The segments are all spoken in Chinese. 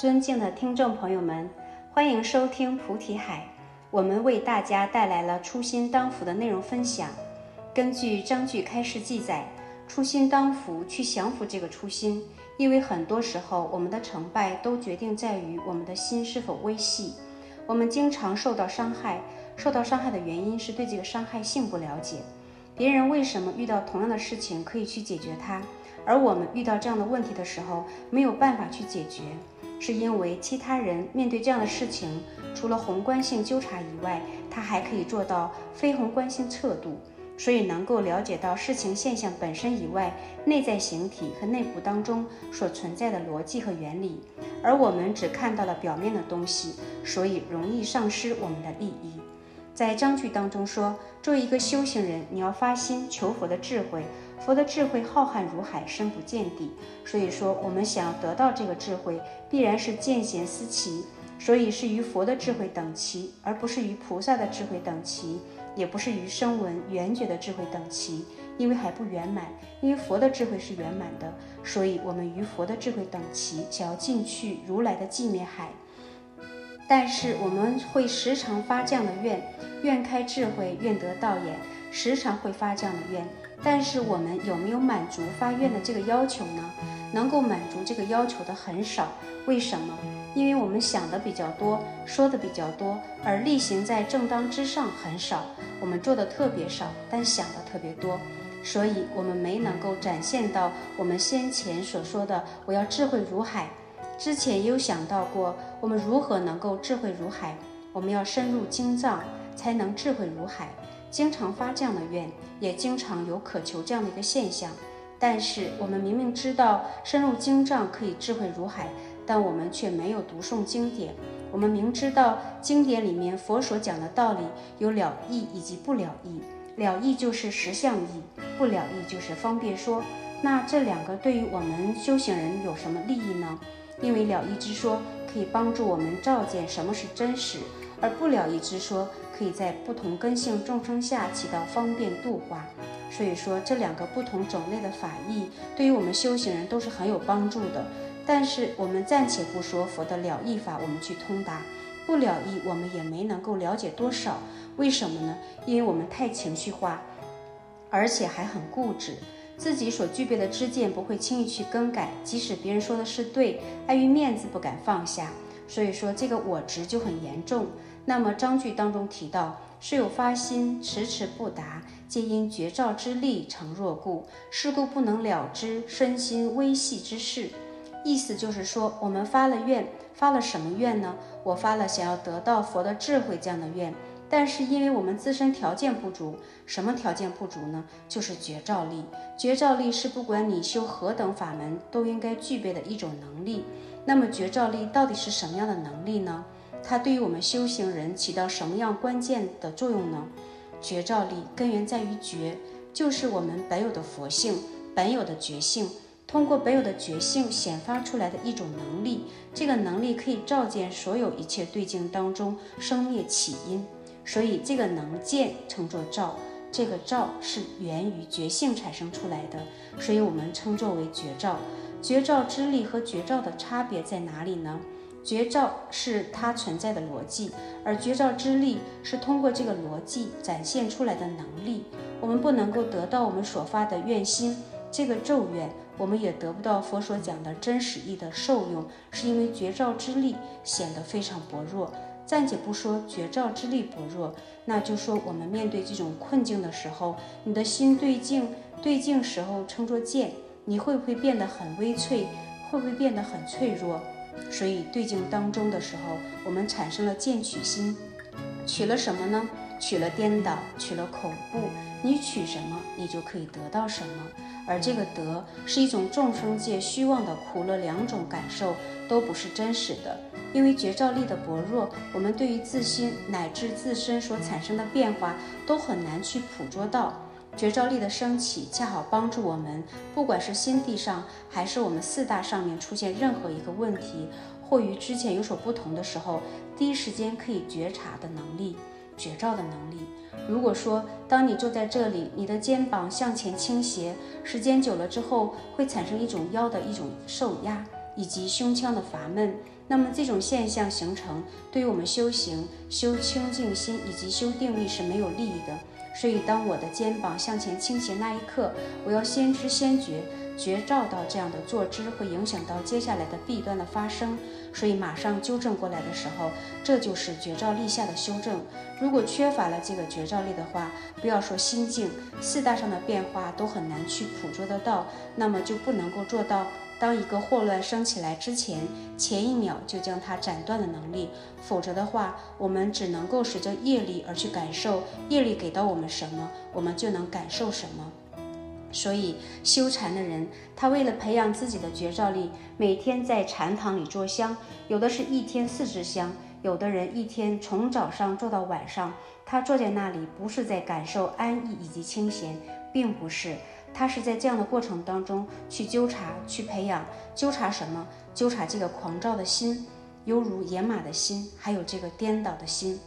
尊敬的听众朋友们，欢迎收听菩提海。我们为大家带来了初心当福的内容分享。根据章句开示记载，初心当福，去降服这个初心。因为很多时候，我们的成败都决定在于我们的心是否微细。我们经常受到伤害，受到伤害的原因是对这个伤害性不了解。别人为什么遇到同样的事情可以去解决它？而我们遇到这样的问题的时候，没有办法去解决，是因为其他人面对这样的事情，除了宏观性纠察以外，他还可以做到非宏观性测度，所以能够了解到事情现象本身以外，内在形体和内部当中所存在的逻辑和原理，而我们只看到了表面的东西，所以容易丧失我们的利益。在章句当中说，作为一个修行人，你要发心求佛的智慧。佛的智慧浩瀚如海，深不见底。所以说，我们想要得到这个智慧，必然是见贤思齐，所以是与佛的智慧等齐，而不是与菩萨的智慧等齐，也不是与声闻缘觉的智慧等齐，因为还不圆满。因为佛的智慧是圆满的，所以我们与佛的智慧等齐，想要进去如来的寂灭海。但是我们会时常发这样的愿：愿开智慧，愿得道眼。时常会发这样的愿。但是我们有没有满足发愿的这个要求呢？能够满足这个要求的很少，为什么？因为我们想的比较多，说的比较多，而力行在正当之上很少。我们做的特别少，但想的特别多，所以我们没能够展现到我们先前所说的“我要智慧如海”。之前也有想到过，我们如何能够智慧如海？我们要深入经藏，才能智慧如海。经常发这样的愿，也经常有渴求这样的一个现象。但是我们明明知道深入经藏可以智慧如海，但我们却没有读诵经典。我们明知道经典里面佛所讲的道理有了义以及不了义，了义就是实相义，不了义就是方便说。那这两个对于我们修行人有什么利益呢？因为了义之说可以帮助我们照见什么是真实。而不了义之说，可以在不同根性众生下起到方便度化。所以说，这两个不同种类的法义，对于我们修行人都是很有帮助的。但是我们暂且不说佛的了义法，我们去通达，不了义，我们也没能够了解多少。为什么呢？因为我们太情绪化，而且还很固执，自己所具备的知见不会轻易去更改，即使别人说的是对，碍于面子不敢放下。所以说，这个我执就很严重。那么章句当中提到，是有发心迟迟不达，皆因绝照之力成若故，是故不能了之身心微细之事。意思就是说，我们发了愿，发了什么愿呢？我发了想要得到佛的智慧这样的愿，但是因为我们自身条件不足，什么条件不足呢？就是觉照力。觉照力是不管你修何等法门都应该具备的一种能力。那么觉照力到底是什么样的能力呢？它对于我们修行人起到什么样关键的作用呢？觉照力根源在于觉，就是我们本有的佛性，本有的觉性，通过本有的觉性显发出来的一种能力。这个能力可以照见所有一切对境当中生灭起因，所以这个能见称作照。这个照是源于觉性产生出来的，所以我们称作为觉照。觉照之力和觉照的差别在哪里呢？绝照是它存在的逻辑，而绝照之力是通过这个逻辑展现出来的能力。我们不能够得到我们所发的愿心，这个咒愿，我们也得不到佛所讲的真实意的受用，是因为绝照之力显得非常薄弱。暂且不说绝照之力薄弱，那就说我们面对这种困境的时候，你的心对镜，对镜时候称作剑，你会不会变得很微脆？会不会变得很脆弱？所以对镜当中的时候，我们产生了剑取心，取了什么呢？取了颠倒，取了恐怖。你取什么，你就可以得到什么。而这个得是一种众生界虚妄的苦乐两种感受，都不是真实的。因为觉照力的薄弱，我们对于自心乃至自身所产生的变化，都很难去捕捉到。觉照力的升起，恰好帮助我们，不管是心地上，还是我们四大上面出现任何一个问题，或与之前有所不同的时候，第一时间可以觉察的能力，绝招的能力。如果说，当你坐在这里，你的肩膀向前倾斜，时间久了之后，会产生一种腰的一种受压，以及胸腔的乏闷。那么这种现象形成，对于我们修行、修清净心以及修定力是没有利益的。所以，当我的肩膀向前倾斜那一刻，我要先知先觉。觉照到这样的坐姿会影响到接下来的弊端的发生，所以马上纠正过来的时候，这就是觉照力下的修正。如果缺乏了这个觉照力的话，不要说心境，四大上的变化都很难去捕捉得到，那么就不能够做到当一个祸乱升起来之前，前一秒就将它斩断的能力。否则的话，我们只能够随着业力而去感受，业力给到我们什么，我们就能感受什么。所以修禅的人，他为了培养自己的觉照力，每天在禅堂里坐香，有的是一天四支香，有的人一天从早上坐到晚上。他坐在那里，不是在感受安逸以及清闲，并不是，他是在这样的过程当中去纠察、去培养。纠察什么？纠察这个狂躁的心，犹如野马的心，还有这个颠倒的心。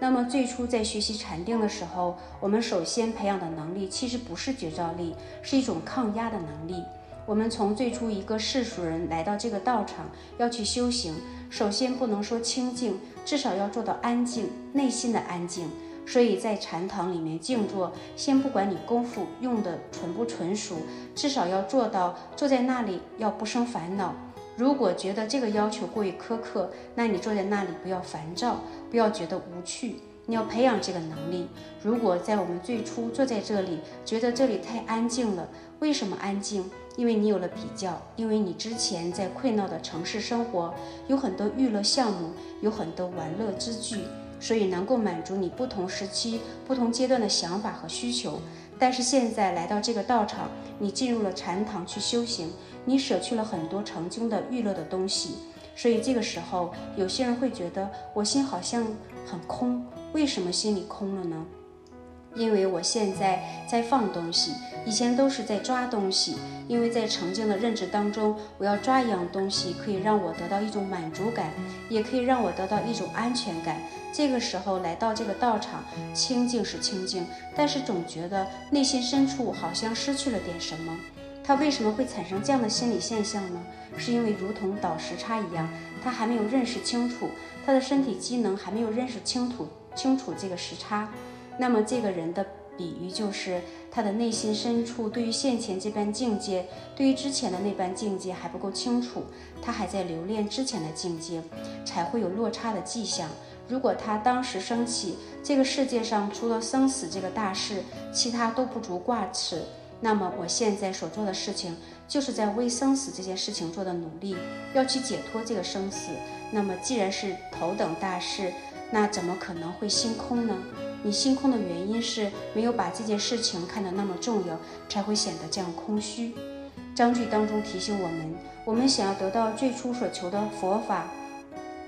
那么最初在学习禅定的时候，我们首先培养的能力其实不是觉照力，是一种抗压的能力。我们从最初一个世俗人来到这个道场要去修行，首先不能说清净，至少要做到安静，内心的安静。所以在禅堂里面静坐，先不管你功夫用的纯不纯熟，至少要做到坐在那里要不生烦恼。如果觉得这个要求过于苛刻，那你坐在那里不要烦躁，不要觉得无趣，你要培养这个能力。如果在我们最初坐在这里，觉得这里太安静了，为什么安静？因为你有了比较，因为你之前在困闹的城市生活，有很多娱乐项目，有很多玩乐之具，所以能够满足你不同时期、不同阶段的想法和需求。但是现在来到这个道场，你进入了禅堂去修行。你舍去了很多曾经的娱乐的东西，所以这个时候有些人会觉得我心好像很空。为什么心里空了呢？因为我现在在放东西，以前都是在抓东西。因为在曾经的认知当中，我要抓一样东西，可以让我得到一种满足感，也可以让我得到一种安全感。这个时候来到这个道场，清净是清净，但是总觉得内心深处好像失去了点什么。他为什么会产生这样的心理现象呢？是因为如同倒时差一样，他还没有认识清楚他的身体机能，还没有认识清楚清楚这个时差。那么这个人的比喻就是他的内心深处对于现前这般境界，对于之前的那般境界还不够清楚，他还在留恋之前的境界，才会有落差的迹象。如果他当时生起，这个世界上除了生死这个大事，其他都不足挂齿。那么我现在所做的事情，就是在为生死这件事情做的努力，要去解脱这个生死。那么既然是头等大事，那怎么可能会心空呢？你心空的原因是没有把这件事情看得那么重要，才会显得这样空虚。章句当中提醒我们，我们想要得到最初所求的佛法，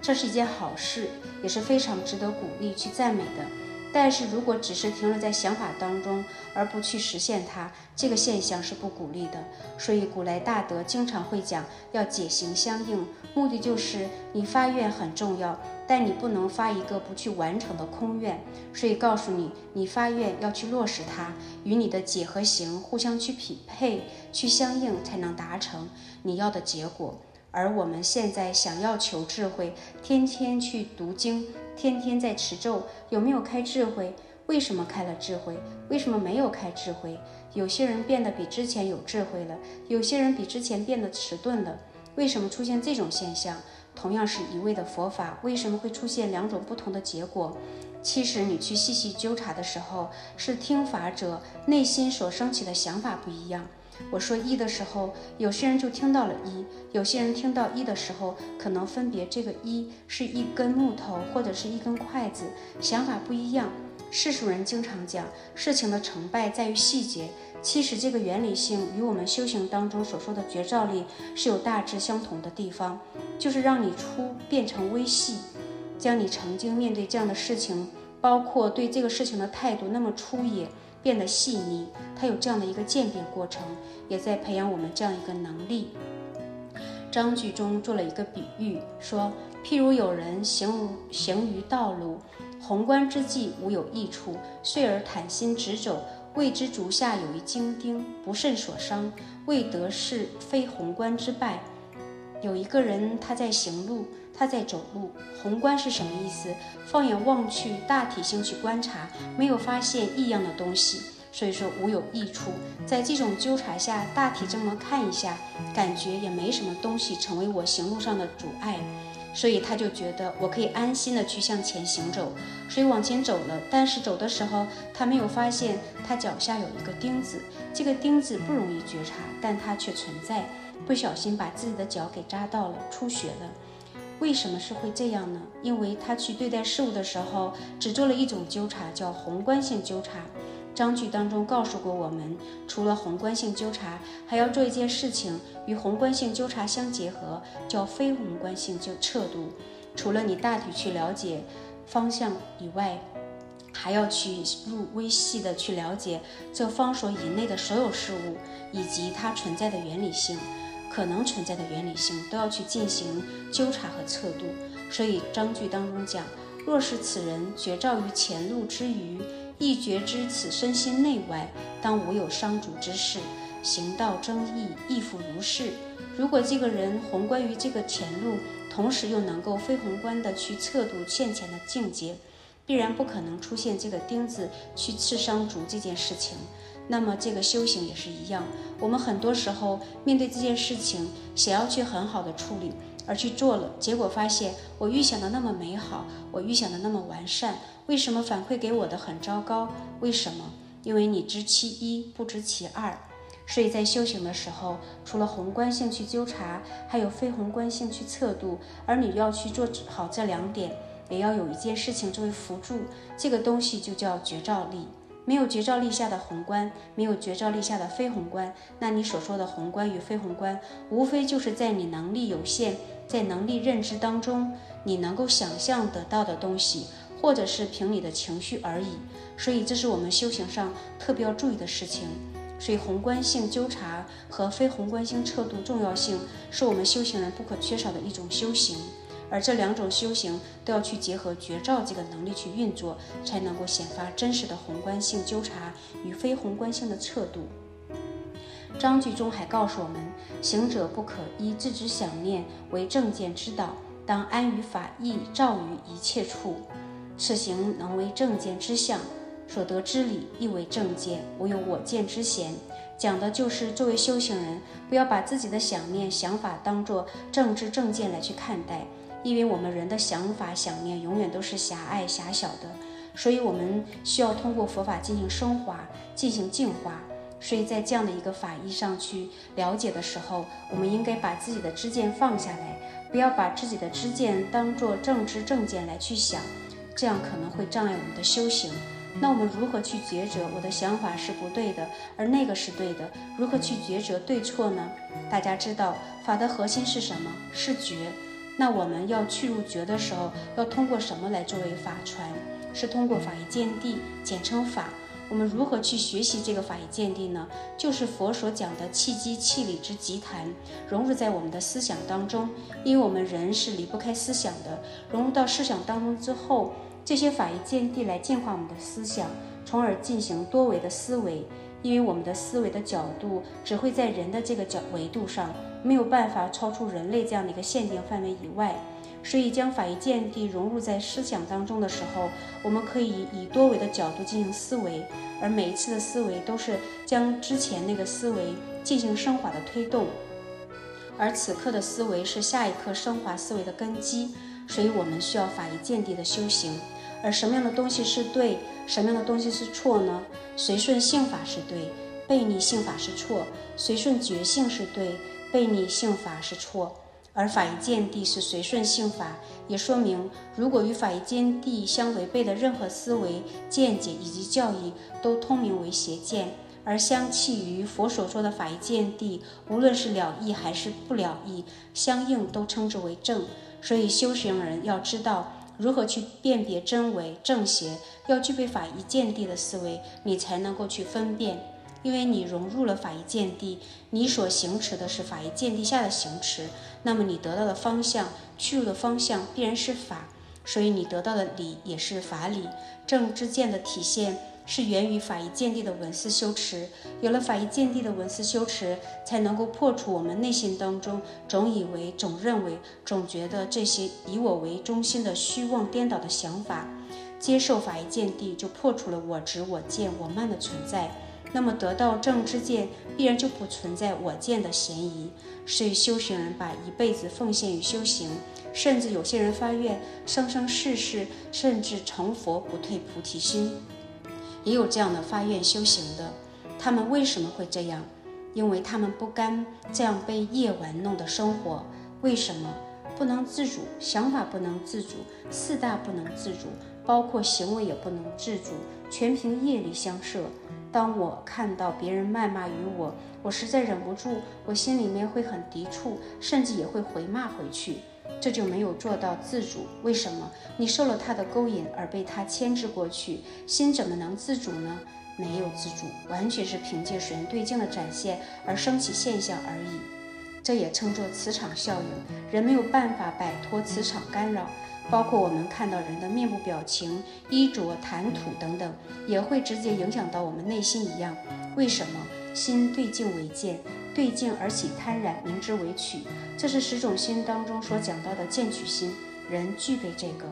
这是一件好事，也是非常值得鼓励去赞美的。但是如果只是停留在想法当中，而不去实现它，这个现象是不鼓励的。所以古来大德经常会讲要解行相应，目的就是你发愿很重要，但你不能发一个不去完成的空愿。所以告诉你，你发愿要去落实它，与你的解和行互相去匹配、去相应，才能达成你要的结果。而我们现在想要求智慧，天天去读经。天天在持咒，有没有开智慧？为什么开了智慧？为什么没有开智慧？有些人变得比之前有智慧了，有些人比之前变得迟钝了。为什么出现这种现象？同样是一味的佛法，为什么会出现两种不同的结果？其实你去细细纠察的时候，是听法者内心所升起的想法不一样。我说一的时候，有些人就听到了一；有些人听到一的时候，可能分别这个一是一根木头或者是一根筷子，想法不一样。世俗人经常讲事情的成败在于细节，其实这个原理性与我们修行当中所说的觉照力是有大致相同的地方，就是让你粗变成微细，将你曾经面对这样的事情，包括对这个事情的态度那么粗野。变得细腻，它有这样的一个渐变过程，也在培养我们这样一个能力。章句中做了一个比喻，说：譬如有人行行于道路，宏观之际无有益处，遂而坦心直走，未知足下有一精钉，不慎所伤，未得是非宏观之败。有一个人他在行路，他在走路。宏观是什么意思？放眼望去，大体性去观察，没有发现异样的东西，所以说无有益处。在这种纠察下，大体这么看一下，感觉也没什么东西成为我行路上的阻碍。所以他就觉得我可以安心的去向前行走，所以往前走了。但是走的时候，他没有发现他脚下有一个钉子，这个钉子不容易觉察，但它却存在。不小心把自己的脚给扎到了，出血了。为什么是会这样呢？因为他去对待事物的时候，只做了一种纠察，叫宏观性纠察。章句当中告诉过我们，除了宏观性纠察，还要做一件事情与宏观性纠察相结合，叫非宏观性就测度。除了你大体去了解方向以外，还要去入微细的去了解这方所以内的所有事物，以及它存在的原理性、可能存在的原理性，都要去进行纠察和测度。所以章句当中讲，若是此人绝照于前路之余。亦觉知此身心内外，当无有伤主之事，行道争议亦复如是。如果这个人宏观于这个前路，同时又能够非宏观的去测度现前的境界，必然不可能出现这个钉子去刺伤主这件事情。那么这个修行也是一样，我们很多时候面对这件事情，想要去很好的处理。而去做了，结果发现我预想的那么美好，我预想的那么完善，为什么反馈给我的很糟糕？为什么？因为你知其一，不知其二。所以在修行的时候，除了宏观性去纠察，还有非宏观性去测度。而你要去做好这两点，也要有一件事情作为辅助，这个东西就叫觉照力。没有觉照力下的宏观，没有觉照力下的非宏观，那你所说的宏观与非宏观，无非就是在你能力有限。在能力认知当中，你能够想象得到的东西，或者是凭你的情绪而已。所以，这是我们修行上特别要注意的事情。所以，宏观性纠察和非宏观性彻度重要性，是我们修行人不可缺少的一种修行。而这两种修行都要去结合觉照这个能力去运作，才能够显发真实的宏观性纠察与非宏观性的测度。章句中还告诉我们，行者不可依自知想念为正见之道，当安于法义，照于一切处。此行能为正见之相，所得之理亦为正见，无有我见之嫌。讲的就是作为修行人，不要把自己的想念、想法当作正知正见来去看待，因为我们人的想法、想念永远都是狭隘、狭小的，所以我们需要通过佛法进行升华、进行净化。所以在这样的一个法义上去了解的时候，我们应该把自己的知见放下来，不要把自己的知见当做正知正见来去想，这样可能会障碍我们的修行。那我们如何去抉择？我的想法是不对的，而那个是对的，如何去抉择对错呢？大家知道法的核心是什么？是觉。那我们要去入觉的时候，要通过什么来作为法传？是通过法义见地，简称法。我们如何去学习这个法义见地呢？就是佛所讲的气机气理之集谈，融入在我们的思想当中。因为我们人是离不开思想的，融入到思想当中之后，这些法义见地来净化我们的思想，从而进行多维的思维。因为我们的思维的角度只会在人的这个角维度上，没有办法超出人类这样的一个限定范围以外。所以，将法医见地融入在思想当中的时候，我们可以以多维的角度进行思维，而每一次的思维都是将之前那个思维进行升华的推动，而此刻的思维是下一刻升华思维的根基。所以我们需要法医见地的修行。而什么样的东西是对，什么样的东西是错呢？随顺性法是对，背逆性法是错；随顺觉性是对，背逆性法是错。而法义见地是随顺性法，也说明，如果与法义见地相违背的任何思维、见解以及教义，都通名为邪见；而相契于佛所说的法义见地，无论是了义还是不了义，相应都称之为正。所以，修行人要知道如何去辨别真伪正邪，要具备法义见地的思维，你才能够去分辨。因为你融入了法义见地，你所行持的是法义见地下的行持，那么你得到的方向、去入的方向必然是法，所以你得到的理也是法理。正知见的体现是源于法医见地的文思修持。有了法医见地的文思修持，才能够破除我们内心当中总以为、总认为、总觉得这些以我为中心的虚妄颠倒的想法。接受法医见地，就破除了我执、我见、我慢的存在。那么得到正知见，必然就不存在我见的嫌疑。所以修行人把一辈子奉献于修行，甚至有些人发愿生生世世，甚至成佛不退菩提心，也有这样的发愿修行的。他们为什么会这样？因为他们不甘这样被业玩弄的生活。为什么不能自主？想法不能自主，四大不能自主，包括行为也不能自主，全凭业力相摄。当我看到别人谩骂于我，我实在忍不住，我心里面会很抵触，甚至也会回骂回去。这就没有做到自主。为什么？你受了他的勾引而被他牵制过去，心怎么能自主呢？没有自主，完全是凭借水源对境的展现而升起现象而已。这也称作磁场效应。人没有办法摆脱磁场干扰。包括我们看到人的面部表情、衣着、谈吐等等，也会直接影响到我们内心一样。为什么？心对境为见，对境而起贪染，明知为取。这是十种心当中所讲到的见取心，人具备这个。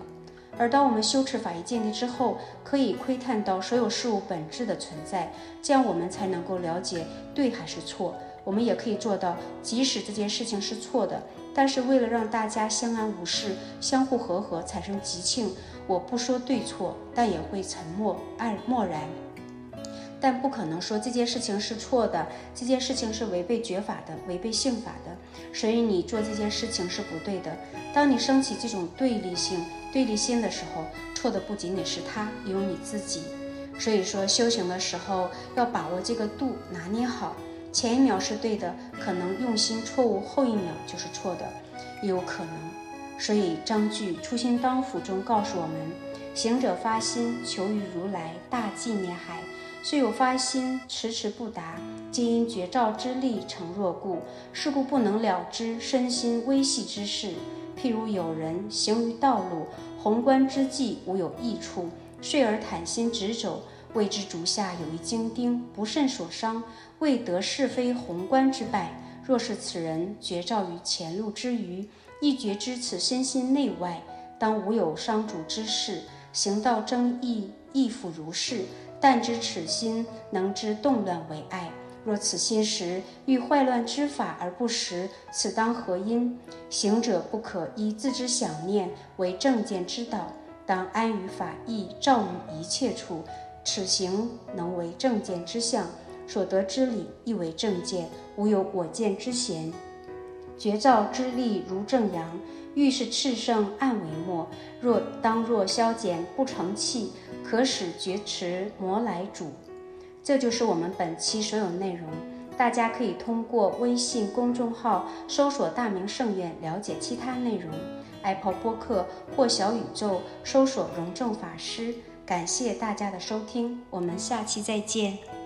而当我们修持法义见地之后，可以窥探到所有事物本质的存在，这样我们才能够了解对还是错。我们也可以做到，即使这件事情是错的。但是为了让大家相安无事、相互和合，产生吉庆，我不说对错，但也会沉默、爱默然。但不可能说这件事情是错的，这件事情是违背觉法的、违背性法的，所以你做这件事情是不对的。当你升起这种对立性、对立心的时候，错的不仅仅是他，也有你自己。所以说，修行的时候要把握这个度，拿捏好。前一秒是对的，可能用心错误，后一秒就是错的，也有可能。所以章句初心当辅中告诉我们：行者发心求于如来大纪念海，虽有发心迟迟不达，皆因觉照之力成弱故，是故不能了知身心微细之事。譬如有人行于道路，宏观之际无有益处，遂而坦心直走。未知足下有一精钉，不慎所伤，未得是非宏观之败。若是此人绝照于前路之余，亦觉知此身心内外，当无有伤主之事，行道争议亦复如是。但知此心能知动乱为爱。若此心时欲坏乱之法而不实，此当何因？行者不可依自知想念为正见之道，当安于法意，照于一切处。此行能为正见之相，所得之理亦为正见，无有我见之嫌。觉照之力如正阳，欲是炽盛暗为末。若当若消减不成器，可使觉持魔来主。这就是我们本期所有内容。大家可以通过微信公众号搜索“大明圣院”了解其他内容。Apple 播客或小宇宙搜索“荣正法师”。感谢大家的收听，我们下期再见。